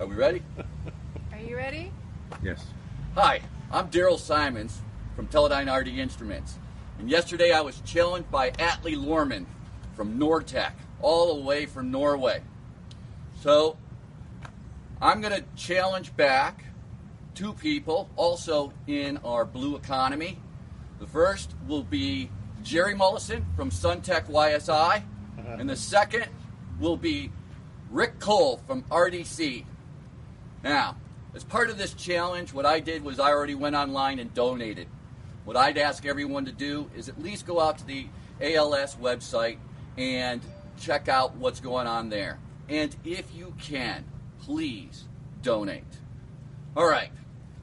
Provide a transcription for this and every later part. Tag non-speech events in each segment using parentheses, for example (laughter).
Are we ready? Are you ready? Yes. Hi, I'm Darryl Symonds from Teledyne RD Instruments. And yesterday I was challenged by Atle Lohrmann from Nortek, all the way from Norway. So I'm going to challenge back two people also in our blue economy. The first will be Jerry Mullison from Sontek YSI, and the second will be Rick Cole from RDSEA. Now, as part of this challenge, what I did was I already went online and donated. What I'd ask everyone to do is at least go out to the ALS website and check out what's going on there. And if you can, please donate. All right.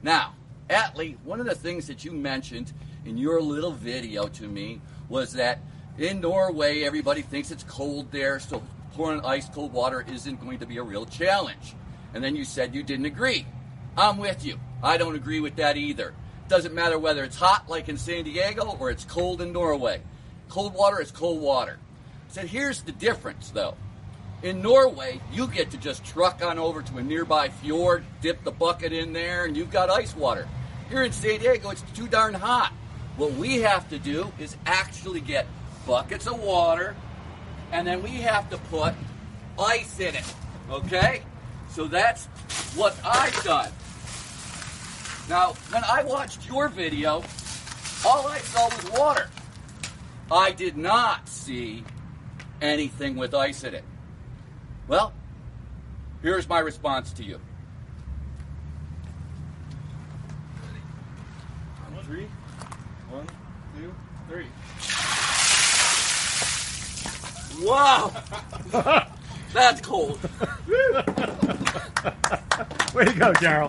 Now, Atle, one of the things that you mentioned in your little video to me was that in Norway, everybody thinks it's cold there, so pouring ice cold water isn't going to be a real challenge. And then you said you didn't agree. I'm with you. I don't agree with that either. Doesn't matter whether it's hot like in San Diego or it's cold in Norway. Cold water is cold water. I said, here's the difference though. In Norway, you get to just truck on over to a nearby fjord, dip the bucket in there, and you've got ice water. Here in San Diego, it's too darn hot. What we have to do is actually get buckets of water, and then we have to put ice in it. Okay? So that's what I've done. Now, when I watched your video, all I saw was water. I did not see anything with ice in it. Well, here's my response to you. Three. One, two, three. Wow! (laughs) That's cold. (laughs) Way to go, Darryl.